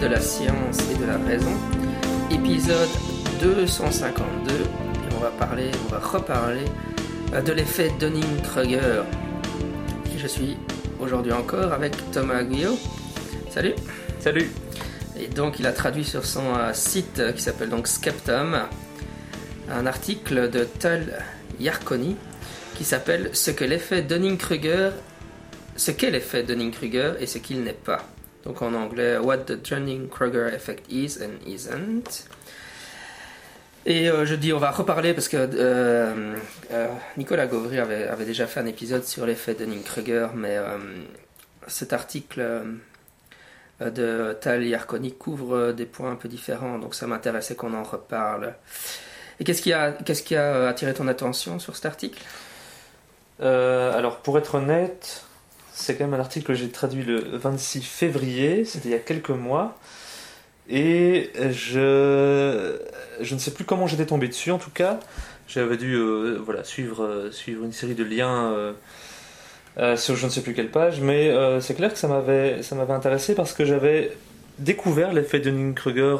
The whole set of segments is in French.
de la science et de la raison, épisode 252. Et on va parler, on va reparler euh, de l'effet Dunning-Kruger. Je suis aujourd'hui encore avec Thomas Guyot. Salut Salut Et donc il a traduit sur son euh, site euh, qui s'appelle donc Skeptum un article de Tal Yarkoni qui s'appelle Ce que l'effet Dunning-Kruger ce qu'est l'effet Dunning-Kruger et ce qu'il n'est pas. Donc en anglais, What the Dunning-Kruger effect is and isn't. Et euh, je dis, on va reparler parce que euh, euh, Nicolas Gauvry avait, déjà fait un épisode sur l'effet Dunning-Kruger, mais cet article de Tal Yarkoni couvre des points un peu différents, donc ça m'intéressait qu'on en reparle. Et qu'est-ce qui a attiré ton attention sur cet article? Alors, pour être honnête, c'est quand même un article que j'ai traduit le 26 février, c'était il y a quelques mois. Et je, je ne sais plus comment j'étais tombé dessus en tout cas. J'avais dû euh, voilà, suivre, euh, suivre une série de liens euh, sur je ne sais plus quelle page. Mais c'est clair que ça m'avait, intéressé parce que j'avais découvert l'effet Dunning-Kruger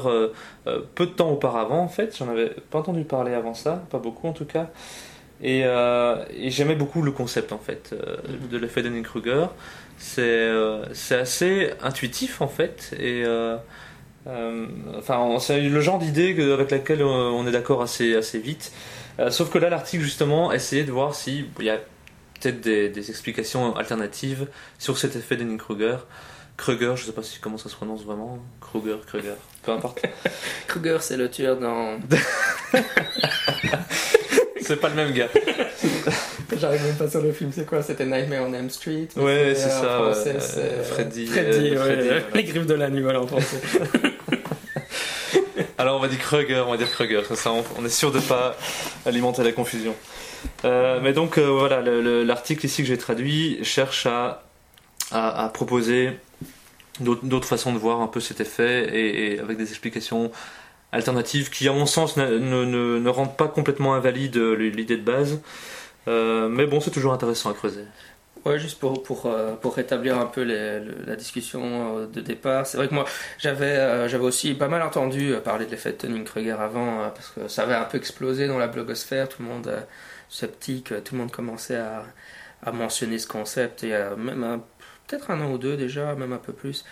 peu de temps auparavant en fait. J'en avais pas entendu parler avant ça, pas beaucoup en tout cas. Euh, et, j'aimais beaucoup le concept en fait euh, mhm. de l'effet Dunning-Kruger. C'est euh, c'est assez intuitif en fait et enfin c'est le genre d'idée avec laquelle on est d'accord assez assez vite. sauf que là l'article justement essayait de voir s'il y a peut-être des, des, explications alternatives sur cet effet Dunning-Kruger. Kruger, je sais pas si comment ça se prononce vraiment. Kruger, Kruger, peu importe. Kruger, c'est le tueur dans. c'est pas le même gars. J'arrive même pas sur le film, c'est quoi? C'était Nightmare on M Street Ouais, c'est ça. Français, Freddy. Freddy, euh, Freddy Les griffes de la nuit, voilà en français. Alors on va dire Kruger, on va dire Kruger, ça, on, est sûr de pas alimenter la confusion. Euh, mais donc euh, voilà, l'article ici que j'ai traduit cherche à, à, proposer d'autres façons de voir un peu cet effet et, et avec des explications alternative qui, à mon sens, ne, ne, ne rendent pas complètement invalide euh, l'idée de base. Euh, mais bon, c'est toujours intéressant à creuser. Ouais, juste pour, pour, euh, pour rétablir un peu la discussion de départ. C'est vrai que moi, j'avais aussi pas mal entendu parler de l'effet Dunning-Kruger avant, parce que ça avait un peu explosé dans la blogosphère, tout le monde sceptique, tout le monde commençait à, à mentionner ce concept, a même peut-être un an ou deux déjà, même un peu plus.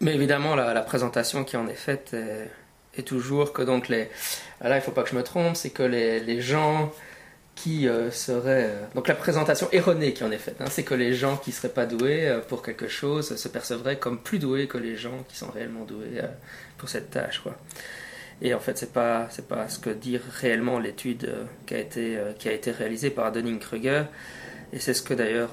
Mais évidemment, la, présentation qui en est faite est, toujours que donc les. Là, il ne faut pas que je me trompe, c'est que les, les, gens qui euh, seraient. Euh, donc la présentation erronée qui en est faite, hein, c'est que les gens qui ne seraient pas doués euh, pour quelque chose se percevraient comme plus doués que les gens qui sont réellement doués pour cette tâche. Quoi. Et en fait, c'est pas c'est pas ce que dit réellement l'étude qui a été qui a été réalisée par Dunning-Kruger. Et c'est ce que d'ailleurs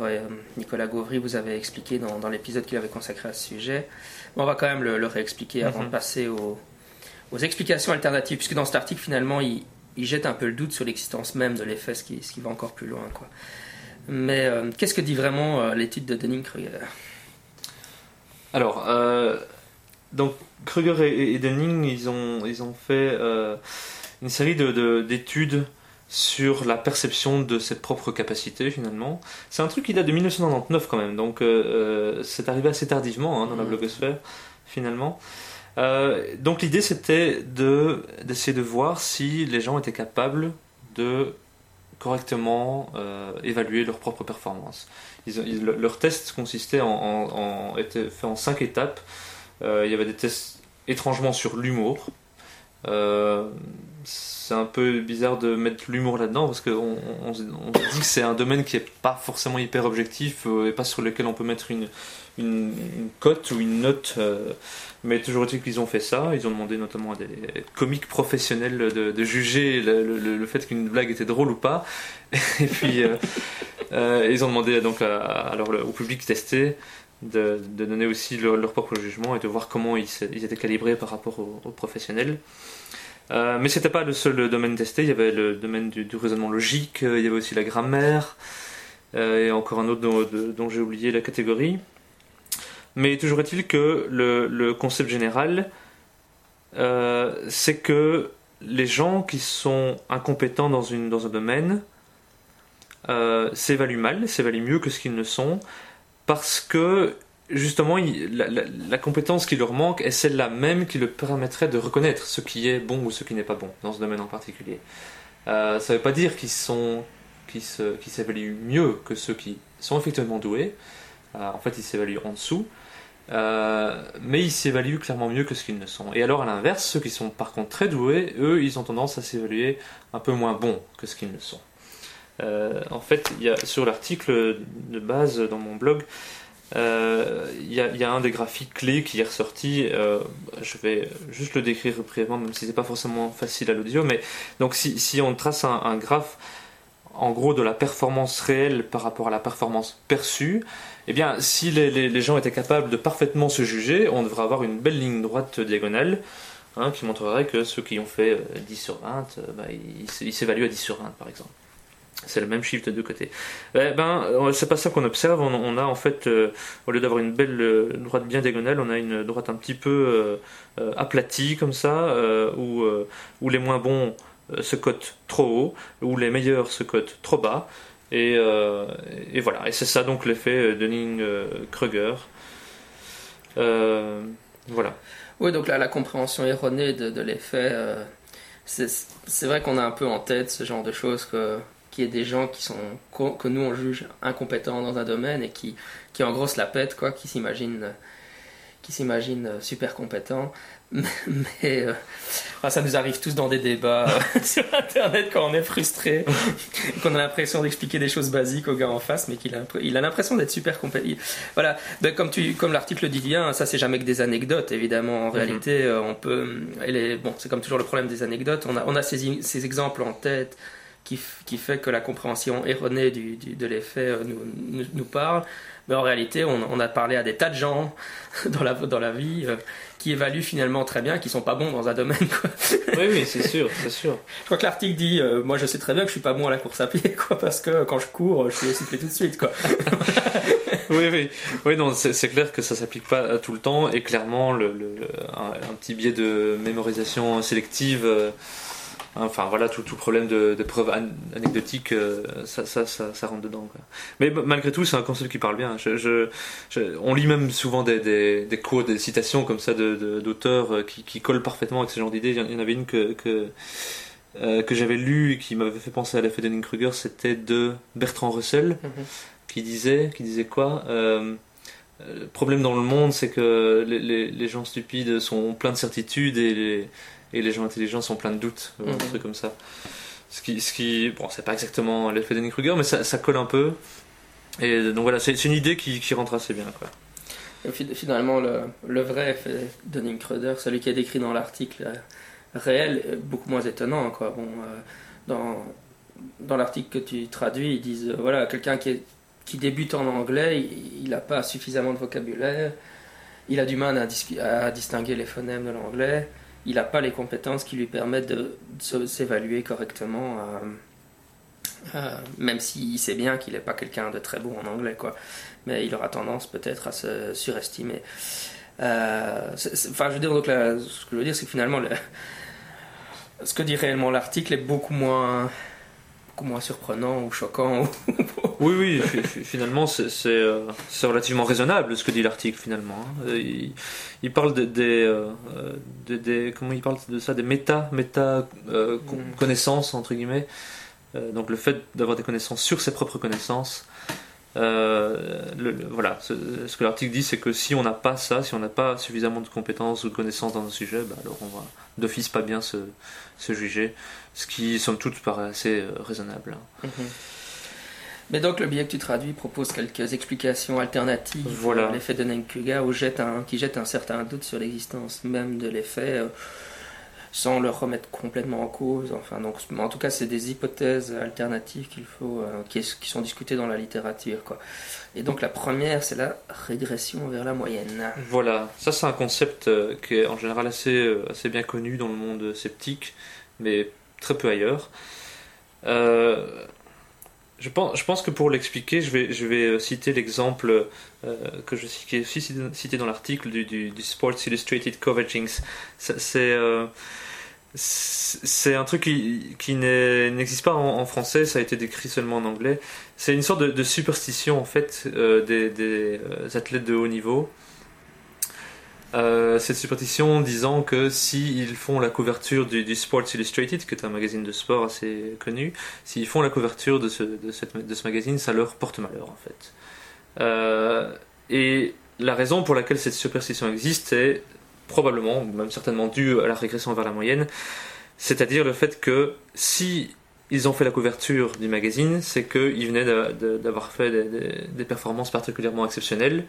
Nicolas Gauvry vous avait expliqué dans, dans l'épisode qu'il avait consacré à ce sujet on va quand même le, réexpliquer avant de mhm. passer aux, explications alternatives, puisque dans cet article, finalement, il, jette un peu le doute sur l'existence même de l'effet, ce qui, va encore plus loin. Quoi. Mais euh, qu'est-ce que dit vraiment euh, l'étude de Dunning-Kruger Alors, euh, donc Kruger et, Dunning, ils ont, ils ont fait une série d'études sur la perception de cette propre capacité finalement. C'est un truc qui date de 1999 quand même, donc euh, euh, c'est arrivé assez tardivement hein, dans la mm. blogosphère finalement. Euh, donc l'idée c'était de, d'essayer de voir si les gens étaient capables de correctement évaluer leur propre performance. leur test consistait en, en, était fait en cinq étapes. il y avait des tests étrangement sur l'humour c'est un peu bizarre de mettre l'humour là-dedans parce qu'on on, dit que c'est un domaine qui est pas forcément hyper objectif euh, et pas sur lequel on peut mettre une, cote ou une note. Euh, mais toujours est-il qu'ils ont fait ça. Ils ont demandé notamment à des comiques professionnels de, juger le, fait qu'une blague était drôle ou pas. Et puis euh, ils ont demandé donc au public testé de, donner aussi leur, propre jugement et de voir comment ils, étaient calibrés par rapport aux professionnels. Euh, mais c'était pas le seul domaine testé, il y avait le domaine du, raisonnement logique, euh, il y avait aussi la grammaire, euh, et encore un autre dont, j'ai oublié la catégorie. Mais toujours est-il que le, concept général, c'est que les gens qui sont incompétents dans, dans un domaine s'évaluent mal, s'évaluent mieux que ce qu'ils ne sont, parce que justement, la, compétence qui leur manque est celle-là même qui leur permettrait de reconnaître ce qui est bon ou ce qui n'est pas bon dans ce domaine en particulier. Euh, ça ne veut pas dire qu'ils sont qui s'évaluent mieux que ceux qui sont effectivement doués. Euh, en fait, ils s'évaluent en dessous. Euh, mais ils s'évaluent clairement mieux que ce qu'ils ne sont. Et alors à l'inverse, ceux qui sont par contre très doués, eux, ils ont tendance à s'évaluer un peu moins bons que ce qu'ils ne sont. En fait, sur l'article de base dans mon blog, euh, il y, a un des graphiques clés qui est ressorti. Euh, je vais juste le décrire brièvement, même si c'est pas forcément facile à l'audio. Mais donc, si, on trace un, graphe, en gros, de la performance réelle par rapport à la performance perçue, eh bien, si les, gens étaient capables de parfaitement se juger, on devrait avoir une belle ligne droite diagonale. Hein, qui montrerait que ceux qui ont fait 10 euh, sur 20, bah, ils s'évaluent à 10 sur 20 par exemple. C'est le même chiffre de deux côtés. Eh ben, euh, c'est pas ça qu'on observe. On, a en fait, euh, au lieu d'avoir une belle euh, droite bien diagonale, on a une droite un petit peu aplatie comme ça, où, où, les moins bons se cotent trop haut, où les meilleurs se cotent trop bas. Et, et voilà. Et c'est ça donc l'effet Dunning-Kruger. voilà. Oui, donc là, la compréhension erronée de, de l'effet, c'est vrai qu'on a un peu en tête ce genre de choses que qui est des gens qui sont que nous on juge incompétents dans un domaine et qui, qui en gros se la pètent quoi, qui s'imaginent qui s'imaginent super compétents. Mais, euh, ça nous arrive tous dans des débats euh, sur Internet quand on est frustré, qu'on a l'impression d'expliquer des choses basiques au gars en face, mais qu'il a, il a l'impression d'être super compétent. Voilà, ben, comme, tu, comme l'article dit bien, ça c'est jamais que des anecdotes, évidemment. En mhm. réalité, euh, on peut. bon, c'est comme toujours le problème des anecdotes. On a, on a ces, ces exemples en tête qui, qui, fait que la compréhension erronée du, de l'effet euh, nous, nous, parle. Mais en réalité, on, on, a parlé à des tas de gens dans la, dans la vie euh, qui évaluent finalement très bien, qui sont pas bons dans un domaine. Quoi. Oui, oui, c'est sûr, c'est sûr. Je crois que l'article dit, euh, moi je sais très bien que je suis pas bon à la course à pied, quoi, parce que quand je cours, je suis essoufflé tout de suite, quoi. oui, oui, oui, non, c'est clair que ça s'applique pas tout le temps, et clairement, le, le un, un, petit biais de mémorisation sélective Enfin voilà, tout, tout problème de, de preuves anecdotiques, euh, ça, ça, ça, rentre dedans. Quoi. Mais malgré tout, c'est un concept qui parle bien. Je, je, on lit même souvent des, des, des quotes, des citations comme ça d'auteurs de, euh, qui, qui, collent parfaitement avec ce genre d'idées. Il y en avait une que, que, euh, que j'avais lue et qui m'avait fait penser à l'effet de Kruger, c'était de Bertrand Russell, mm-hmm. qui disait, qui disait quoi euh, le problème dans le monde, c'est que les, les, les, gens stupides sont pleins de certitudes et les, et les gens intelligents sont pleins de doutes, un mhm. truc comme ça. Ce qui, ce qui bon, c'est pas exactement l'effet de Kruger, mais ça, ça, colle un peu. Et donc voilà, c'est une idée qui, qui, rentre assez bien. Quoi. finalement, le, le, vrai effet de Kruger, celui qui est décrit dans l'article euh, réel, est beaucoup moins étonnant. Quoi. Bon, euh, dans, dans l'article que tu traduis, ils disent voilà, quelqu'un qui, qui débute en anglais, il n'a pas suffisamment de vocabulaire, il a du mal à, à distinguer les phonèmes de l'anglais il n'a pas les compétences qui lui permettent de, s'évaluer correctement, euh, euh, même s'il sait bien qu'il n'est pas quelqu'un de très bon en anglais, quoi. Mais il aura tendance peut-être à se surestimer. Euh, enfin, je veux dire, ce que je veux dire, c'est que finalement, ce que dit réellement l'article est beaucoup moins beaucoup moins surprenant ou choquant. oui, oui, finalement, euh, c'est relativement raisonnable ce que dit l'article, finalement. Hein. Il, il, parle des. De, de, de, comment il parle de ça Des méta, méta euh, mm. connaissances, entre guillemets. Euh, donc le fait d'avoir des connaissances sur ses propres connaissances. Le, voilà, ce, que l'article dit, c'est que si on n'a pas ça, si on n'a pas suffisamment de compétences ou de connaissances dans un sujet, bah, alors on va d'office pas bien se, se juger ce qui, somme toute, paraît assez euh, raisonnable. Mhm. Mais donc le billet que tu traduis propose quelques explications alternatives voilà. l'effet de Nenkuga jette un, qui jette un certain doute sur l'existence même de l'effet euh, sans le remettre complètement en cause. Enfin, donc, en tout cas, c'est des hypothèses alternatives qu'il faut, euh, qui, qui, sont discutées dans la littérature. Quoi. Et donc la première, c'est la régression vers la moyenne. Voilà, ça c'est un concept qui est en général assez, assez bien connu dans le monde sceptique, mais très peu ailleurs. Euh, je, pense, que pour l'expliquer, je vais, vais citer l'exemple euh, que je, qui est aussi cité dans l'article du, Sports Illustrated Coverings. C'est, euh, c'est un truc qui, n'existe pas en, français, ça a été décrit seulement en anglais. C'est une sorte de, superstition en fait euh, des, athlètes de haut niveau. Cette superstition disant que s'ils font la couverture du, Sports Illustrated, qui est un magazine de sport assez connu, s'ils font la couverture de ce, magazine, ça leur porte malheur en fait. et la raison pour laquelle cette superstition existe est probablement, même certainement dû à la régression vers la moyenne, c'est-à-dire le fait que si ils ont fait la couverture du magazine, c'est qu'ils venaient d'avoir fait des, performances particulièrement exceptionnelles,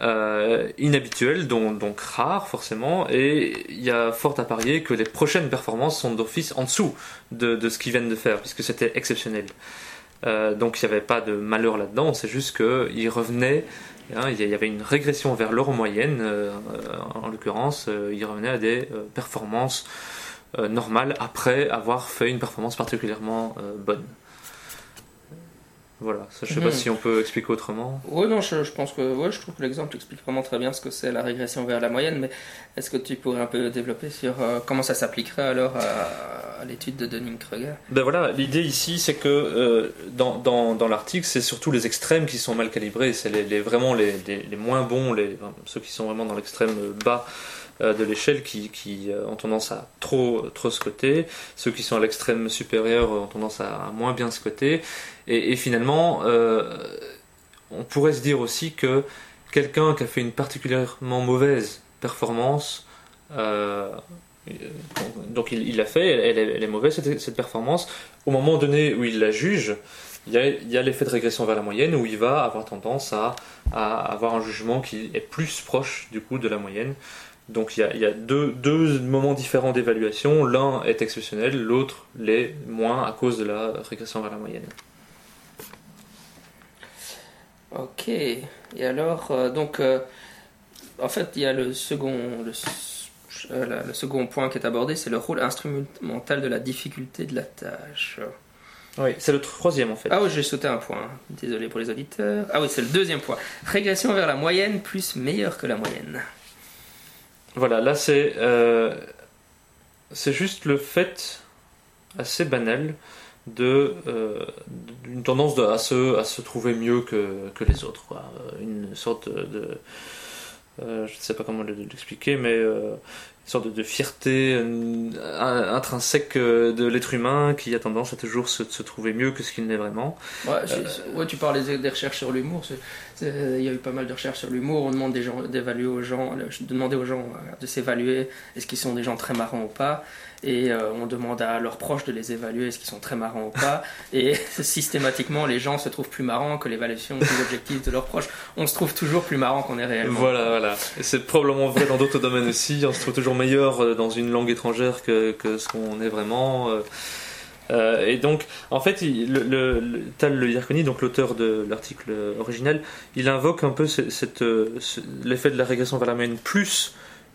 euh, inhabituelles, donc, rares forcément, et il y a fort à parier que les prochaines performances sont d'office en dessous de, ce qu'ils viennent de faire, puisque c'était exceptionnel. Euh, donc il n'y avait pas de malheur là-dedans, c'est juste qu'ils revenaient Hein, il y avait une régression vers l'euro moyenne, euh, en l'occurrence, euh, il revenait à des performances normales après avoir fait une performance particulièrement bonne. Voilà, je ne sais pas mhm. si on peut expliquer autrement. Oui, non, je, pense que ouais, je trouve que l'exemple explique vraiment très bien ce que c'est la régression vers la moyenne, mais est-ce que tu pourrais un peu développer sur euh, comment ça s'appliquerait alors à, l'étude de Dunning-Kruger Ben voilà, l'idée ici, c'est que euh, dans, dans, dans l'article, c'est surtout les extrêmes qui sont mal calibrés, c'est les, vraiment les, les, moins bons, les, ceux qui sont vraiment dans l'extrême bas euh, de l'échelle qui, qui ont tendance à trop, trop scoter, ceux qui sont à l'extrême supérieur ont tendance à, à moins bien scoter, et, finalement, euh, on pourrait se dire aussi que quelqu'un qui a fait une particulièrement mauvaise performance, euh, donc il l'a fait, elle, est mauvaise cette, performance, au moment donné où il la juge, il y a, l'effet de régression vers la moyenne où il va avoir tendance à, avoir un jugement qui est plus proche du coup de la moyenne. Donc il y a, deux, deux, moments différents d'évaluation, l'un est exceptionnel, l'autre l'est moins à cause de la régression vers la moyenne. Ok. Et alors, euh, donc, euh, en fait, il y a le second, le, euh, le, second point qui est abordé, c'est le rôle instrumental de la difficulté de la tâche. Oui, c'est le troisième en fait. Ah oui, j'ai sauté un point. Désolé pour les auditeurs. Ah oui, c'est le deuxième point. Régression vers la moyenne plus meilleure que la moyenne. Voilà, là c'est c'est juste le fait assez banal de euh, d'une tendance à se à se trouver mieux que, que les autres quoi. une sorte de euh, je ne sais pas comment l'expliquer mais euh, sorte de, fierté intrinsèque de l'être humain qui a tendance à toujours se, se trouver mieux que ce qu'il n'est vraiment ouais, ouais, tu parlais des recherches sur l'humour il y a eu pas mal de recherches sur l'humour on demande des gens d'évaluer aux gens de demander aux gens de s'évaluer est-ce qu'ils sont des gens très marrants ou pas? Et euh, on demande à leurs proches de les évaluer, est-ce qu'ils sont très marrants ou pas, et systématiquement les gens se trouvent plus marrants que l'évaluation des objectifs de leurs proches. On se trouve toujours plus marrant qu'on est réellement. Voilà, voilà. Et c'est probablement vrai dans d'autres domaines aussi, on se trouve toujours meilleur euh, dans une langue étrangère que, ce qu'on est vraiment. Euh, et donc, en fait, le, Tal Le Yarkoni, donc l'auteur de l'article original, il invoque un peu cette, l'effet de la régression vers la moyenne plus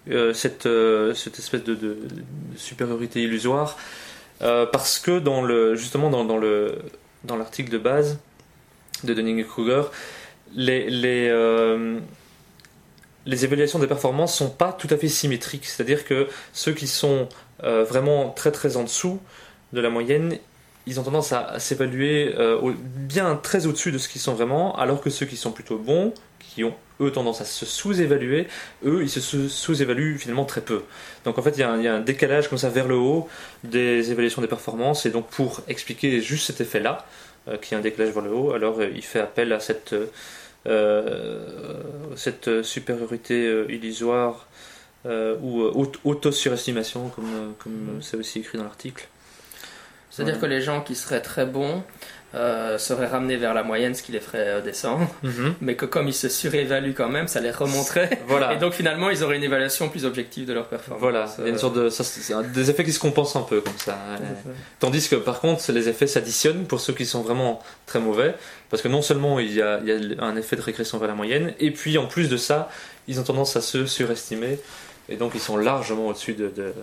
euh, cette, euh, cette espèce de, supériorité illusoire euh, parce que dans le, justement dans, dans l'article de base de Dunning-Kruger, les, les, les évaluations des performances sont pas tout à fait symétriques. C'est-à-dire que ceux qui sont vraiment très très en dessous de la moyenne, ils ont tendance à, s'évaluer bien très au-dessus de ce qu'ils sont vraiment, alors que ceux qui sont plutôt bons, qui ont eux tendance à se sous-évaluer, eux ils se sous-évaluent finalement très peu. Donc en fait il y, a un, décalage comme ça vers le haut des évaluations des performances et donc pour expliquer juste cet effet-là, euh, qui est un décalage vers le haut, alors euh, il fait appel à cette, euh, cette supériorité illusoire ou auto-surestimation comme comme c'est aussi écrit dans l'article. C'est-à-dire que les gens qui seraient très bons euh, seraient ramenés vers la moyenne, ce qui les ferait euh, descendre, mhm. mais que comme ils se surévaluent quand même, ça les remonterait. Voilà. Et donc finalement, ils auraient une évaluation plus objective de leur performance. Voilà, il y a une sorte de, ça, des effets qui se compensent un peu comme ça. Tandis que par contre, les effets s'additionnent pour ceux qui sont vraiment très mauvais, parce que non seulement il y, a, il y a un effet de régression vers la moyenne, et puis en plus de ça, ils ont tendance à se surestimer, et donc ils sont largement au-dessus de, de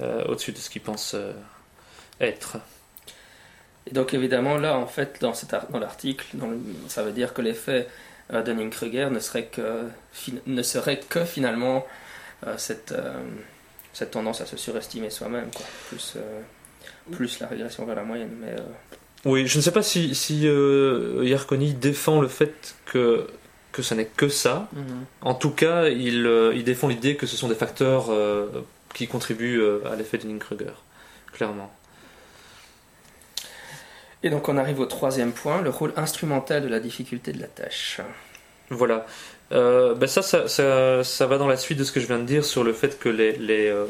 euh, au-dessus de ce qu'ils pensent être. Et donc évidemment là en fait dans, cet dans l'article ça veut dire que l'effet euh, Dunning-Kruger ne serait que ne serait que finalement euh, cette euh, cette tendance à se surestimer soi-même. Plus, plus la régression vers la moyenne. Mais, Oui, je ne sais pas si, si défend le fait que que ce n'est que ça. Mhm. En tout cas, il, il défend l'idée que ce sont des facteurs qui contribuent à l'effet de Kruger, clairement. Et donc on arrive au troisième point, le rôle instrumental de la difficulté de la tâche. Voilà. Euh, ben ça, ça, ça, va dans la suite de ce que je viens de dire sur le fait que les, les euh,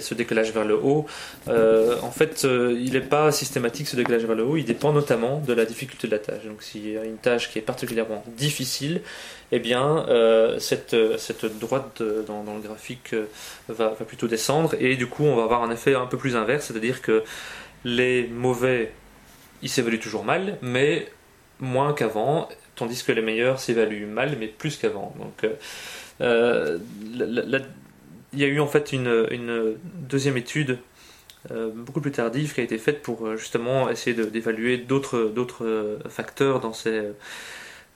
ce décalage vers le haut. Euh, en fait, il n'est pas systématique ce décalage vers le haut. Il dépend notamment de la difficulté de la tâche. Donc, s'il y a une tâche qui est particulièrement difficile, eh bien, cette, cette droite dans, le graphique va plutôt descendre et du coup, on va avoir un effet un peu plus inverse, c'est-à-dire que les mauvais il s'évalue toujours mal, mais moins qu'avant, tandis que les meilleurs s'évaluent mal, mais plus qu'avant. Donc, euh, euh, il y a eu en fait une, deuxième étude euh, beaucoup plus tardive qui a été faite pour justement essayer d'évaluer d'autres facteurs dans ces,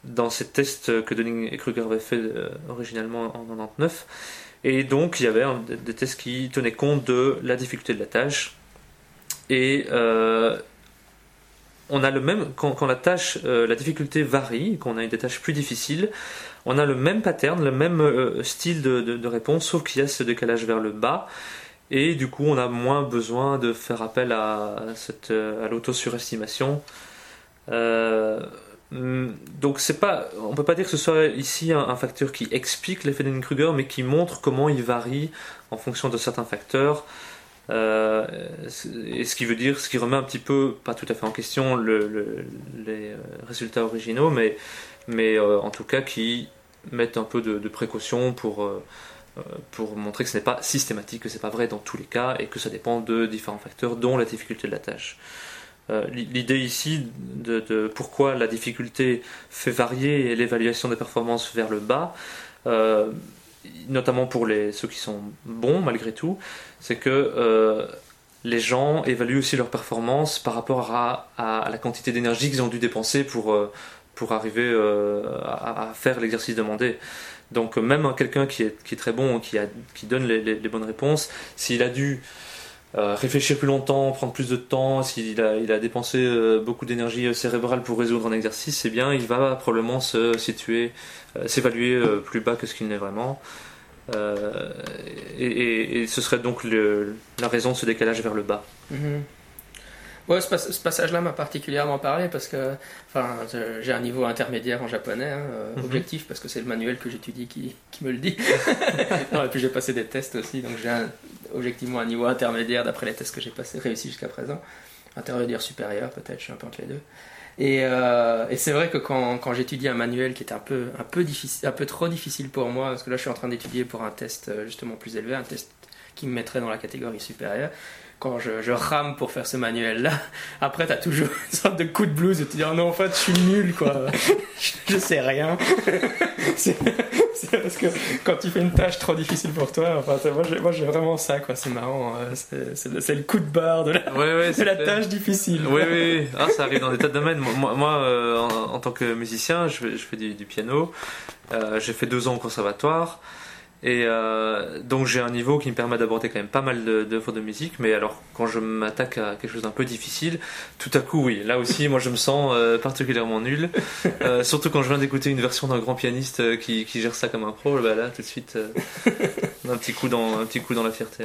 dans ces tests que Dunning et Kruger avaient fait originalement en 99. Et donc il y avait des tests qui tenaient compte de la difficulté de la tâche. Et on a le même quand, la tâche, euh, la difficulté varie, qu'on a des tâches plus difficiles, on a le même pattern, le même euh, style de, réponse, sauf qu'il y a ce décalage vers le bas. Et du coup, on a moins besoin de faire appel à, cette, euh, l'auto-surestimation. donc c'est pas, on peut pas dire que ce soit ici un, facteur qui explique l'effet de Kruger, mais qui montre comment il varie en fonction de certains facteurs. Euh, et ce qui veut dire, ce qui remet un petit peu, pas tout à fait en question les euh, résultats originaux, mais, mais euh, en tout cas qui mettent un peu de, précaution pour, pour montrer que ce n'est pas systématique, que ce n'est pas vrai dans tous les cas et que ça dépend de différents facteurs, dont la difficulté de la tâche. L'idée ici de, pourquoi la difficulté fait varier l'évaluation des performances vers le bas, notamment pour les, ceux qui sont bons malgré tout, c'est que euh, les gens évaluent aussi leur performance par rapport à, la quantité d'énergie qu'ils ont dû dépenser pour, euh, pour arriver euh, à, faire l'exercice demandé. Donc même quelqu'un qui est, qui est très bon, qui, qui donne les, bonnes réponses, s'il a dû réfléchir plus longtemps, prendre plus de temps, s'il a, il a dépensé beaucoup d'énergie cérébrale pour résoudre un exercice, eh bien il va probablement se situer, s'évaluer plus bas que ce qu'il n'est vraiment. Euh, et, ce serait donc la raison de ce décalage vers le bas. Mhm. Ouais, ce, passage-là m'a particulièrement parlé parce que enfin, j'ai un niveau intermédiaire en japonais, hein, euh, mhm. objectif, parce que c'est le manuel que j'étudie qui, qui, me le dit. et puis j'ai passé des tests aussi, donc j'ai objectivement un niveau intermédiaire d'après les tests que j'ai réussi jusqu'à présent. Intermédiaire supérieur, peut-être, je suis un peu entre les deux. Euh, et, c'est vrai que quand, j'étudie un manuel qui était un peu, un, peu un peu trop difficile pour moi, parce que là je suis en train d'étudier pour un test euh, justement plus élevé, un test qui me mettrait dans la catégorie supérieure, quand je, je rame pour faire ce manuel-là, après t'as toujours une sorte de coup de blues et tu dis oh non en fait je suis nul quoi, je, sais rien. c'est parce que quand tu fais une tâche trop difficile pour toi, enfin moi j'ai vraiment ça quoi, c'est marrant, hein. c'est le coup de barre de la, ouais, la tâche difficile. Oui oui, ah, ça arrive dans des tas de domaines. Moi, moi euh, en, tant que musicien, je, je fais du, piano, euh, j'ai fait deux ans au conservatoire. Et euh, donc j'ai un niveau qui me permet d'aborder quand même pas mal d'œuvres de, musique, mais alors quand je m'attaque à quelque chose d'un peu difficile, tout à coup oui, là aussi moi je me sens euh, particulièrement nul, euh, surtout quand je viens d'écouter une version d'un grand pianiste qui, qui, gère ça comme un pro, bah là tout de suite un petit coup dans un petit coup dans la fierté.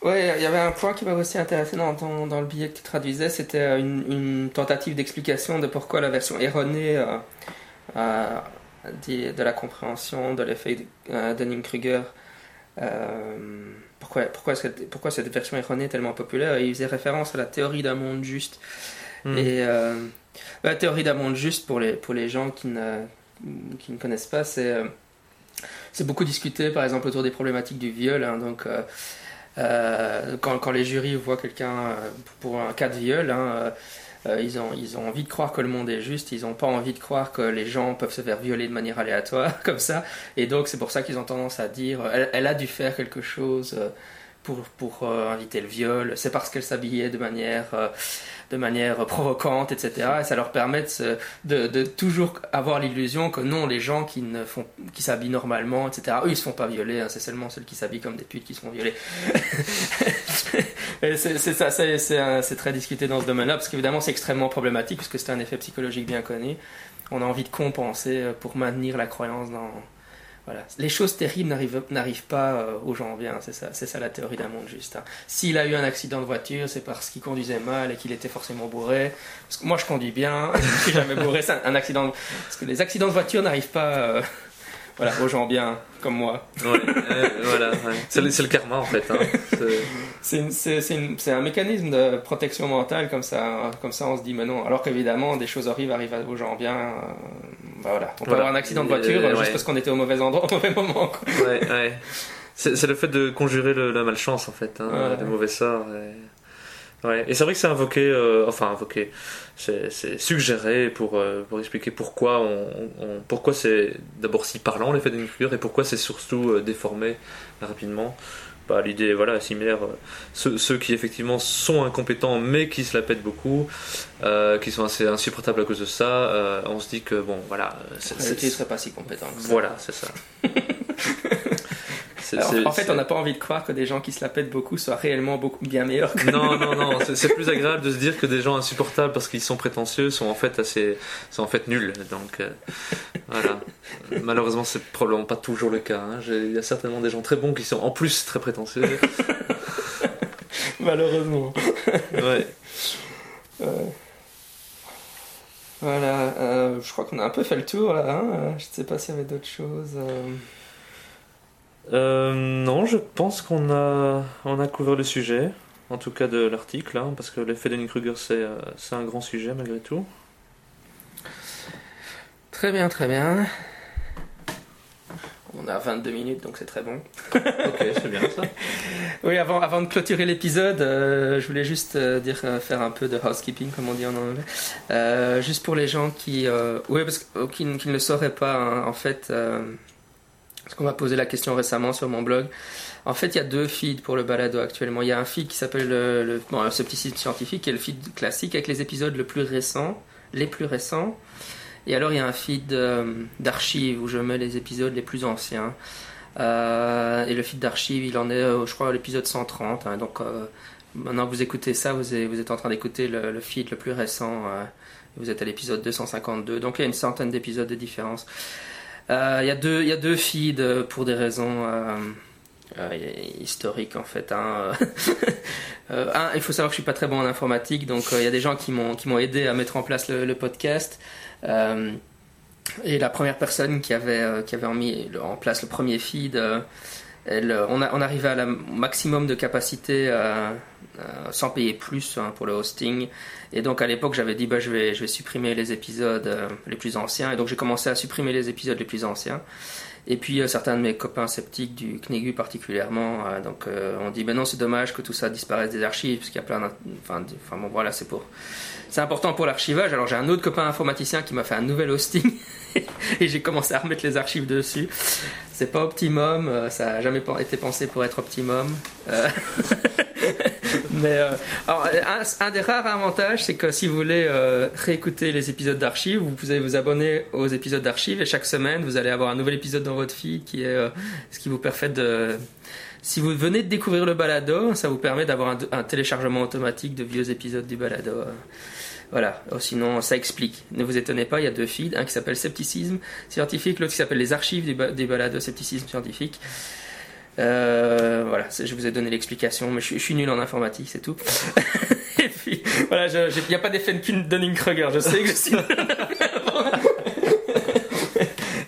Ouais, il y avait un point qui m'avait aussi intéressé dans, dans, le billet que tu traduisais, c'était une, une, tentative d'explication de pourquoi la version erronée de la compréhension de l'effet de Dunning-Kruger. Euh, pourquoi, pourquoi, cette, pourquoi cette version erronée est tellement populaire? Il faisait référence à la théorie d'un monde juste. Hmm. Et euh, la théorie d'un monde juste, pour les, pour les gens qui ne, qui ne connaissent pas, c'est euh, c'est beaucoup discuté, par exemple, autour des problématiques du viol. Hein. donc, quand, quand, les jurys voient quelqu'un pour un cas de viol, hein, euh, ils, ont, ils ont envie de croire que le monde est juste, ils n'ont pas envie de croire que les gens peuvent se faire violer de manière aléatoire, comme ça. Et donc, c'est pour ça qu'ils ont tendance à dire elle, a dû faire quelque chose euh, pour, euh, inviter le viol, c'est parce qu'elle s'habillait de manière, euh, de manière provocante, etc. Et ça leur permet de, toujours avoir l'illusion que non, les gens qui, ne font, qui s'habillent normalement, etc., eux, ils se font pas violer, hein, c'est seulement ceux qui s'habillent comme des putes qui se font violer. c'est c'est très discuté dans ce domaine-là, parce qu'évidemment, c'est extrêmement problématique, puisque c'est un effet psychologique bien connu. On a envie de compenser pour maintenir la croyance dans les choses terribles n'arrivent pas euh, aux gens bien, c'est ça, c'est ça la théorie d'un monde juste. Hein. S'il a eu un accident de voiture, c'est parce qu'il conduisait mal et qu'il était forcément bourré. Parce que moi, je conduis bien, je suis jamais bourré. C'est un, accident. Parce que les accidents de voiture n'arrivent pas. Euh, voilà, aux gens bien, comme moi. Euh, voilà, c'est le, karma en fait. Hein. C'est un mécanisme de protection mentale, comme ça, comme ça on se dit, mais non. Alors qu'évidemment, des choses horribles arrivent aux gens bien. Euh, bah voilà. On peut avoir un accident de voiture juste parce qu'on était au mauvais endroit au mauvais moment. Ouais, ouais. C'est le fait de conjurer la malchance en fait, hein, le mauvais sort. Ouais. Et c'est vrai que c'est invoqué, euh, enfin invoqué, c'est suggéré pour, euh, pour expliquer pourquoi on, pourquoi c'est d'abord si parlant l'effet d'une figure et pourquoi c'est surtout euh, déformé rapidement. Bah, L'idée voilà similaire, ceux, ceux, qui effectivement sont incompétents mais qui se la pètent beaucoup, qui sont assez insupportables à cause de ça, on se dit que bon voilà. C'est, ne serait pas si compétent. Voilà, c'est ça. en fait, on n'a pas envie de croire que des gens qui se la pètent beaucoup soient réellement beaucoup bien meilleurs. Que non, non, non. C'est plus agréable de se dire que des gens insupportables parce qu'ils sont prétentieux sont en fait assez, sont en fait nuls. Donc euh, voilà. Malheureusement, c'est probablement pas toujours le cas. Hein. Il y a certainement des gens très bons qui sont en plus très prétentieux. Malheureusement. ouais. Euh, voilà, euh, je crois qu'on a un peu fait le tour là. Hein. je ne sais pas s'il y avait d'autres choses. Euh, non, je pense qu'on a, on a couvert le sujet, en tout cas de l'article, hein, parce que l'effet de Kruger, euh, c'est un grand sujet malgré tout. Très bien, très bien. On a 22 minutes, donc c'est très bon. ok, c'est bien ça. oui, avant, avant de clôturer l'épisode, euh, je voulais juste dire, faire un peu de housekeeping, comme on dit en anglais. juste pour les gens qui, oui, parce, qui, qui, ne le sauraient pas, hein, en fait parce qu'on m'a posé la question récemment sur mon blog. En fait, il y a deux feeds pour le balado actuellement. Il y a un feed qui s'appelle le, le bon, scepticisme scientifique, qui est le feed classique avec les épisodes le plus récents, les plus récents. Et alors, il y a un feed euh, d'archives où je mets les épisodes les plus anciens. Euh, et le feed d'archives, il en est, euh, je crois, à l'épisode 130. Hein. donc, maintenant que vous écoutez ça, vous êtes, en train d'écouter le, feed le plus récent. vous êtes à l'épisode 252. Donc, il y a une centaine d'épisodes de différence. Il y, a deux, y a deux feeds pour des raisons euh, euh, historiques en fait. Hein. un, il faut savoir que je suis pas très bon en informatique, donc il y a des gens qui m'ont qui m'ont aidé à mettre en place le, podcast. et la première personne qui avait qui avait mis en place le premier feed, on, arrivait à la maximum de capacité sans payer plus hein, pour le hosting. Et donc à l'époque, j'avais dit bah, je, vais, je vais supprimer les épisodes euh, les plus anciens. Et donc j'ai commencé à supprimer les épisodes les plus anciens. Et puis euh, certains de mes copains sceptiques du CNEGU particulièrement, euh, donc on dit ben non c'est dommage que tout ça disparaisse des archives parce qu'il y a plein, enfin, enfin bon voilà c'est pour, c'est important pour l'archivage. Alors j'ai un autre copain informaticien qui m'a fait un nouvel hosting et j'ai commencé à remettre les archives dessus. C'est pas optimum, ça a jamais été pensé pour être optimum. Mais euh, un, des rares avantages, c'est que si vous voulez euh, réécouter les épisodes d'archives, vous pouvez vous abonner aux épisodes d'archives et chaque semaine, vous allez avoir un nouvel épisode dans votre feed qui est euh, ce qui vous permet de. Si vous venez de découvrir le balado, ça vous permet d'avoir un, téléchargement automatique de vieux épisodes du balado. Voilà, oh, sinon ça explique. Ne vous étonnez pas, il y a deux feeds, un qui s'appelle Scepticisme scientifique, l'autre qui s'appelle Les archives du, ba des balados Scepticisme scientifique. Euh, voilà, je vous ai donné l'explication, mais je, suis nul en informatique, c'est tout. Et puis, voilà, il n'y a pas d'effet de Dunning-Kruger, je sais que je suis.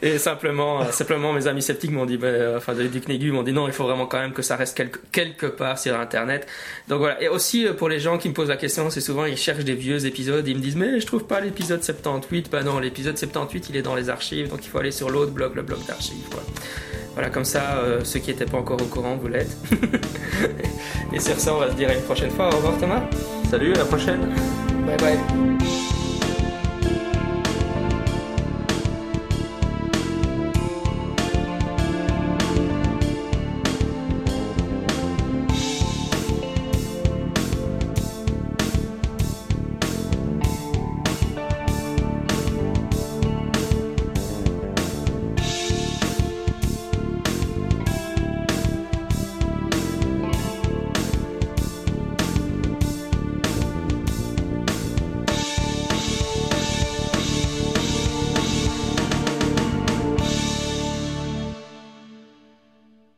Et simplement, euh, simplement mes amis sceptiques m'ont dit, ben, enfin, du CNEGU m'ont dit non, il faut vraiment quand même que ça reste quelque, quelque part sur Internet. Donc voilà. Et aussi, euh, pour les gens qui me posent la question, c'est souvent, ils cherchent des vieux épisodes, ils me disent, mais je trouve pas l'épisode 78. Bah non, l'épisode 78, il est dans les archives, donc il faut aller sur l'autre blog, le blog d'archives. Voilà, comme ça, euh, ceux qui n'étaient pas encore au courant, vous l'êtes. Et sur ça, on va se dire à une prochaine fois. Au revoir Thomas. Salut, à la prochaine. Bye bye.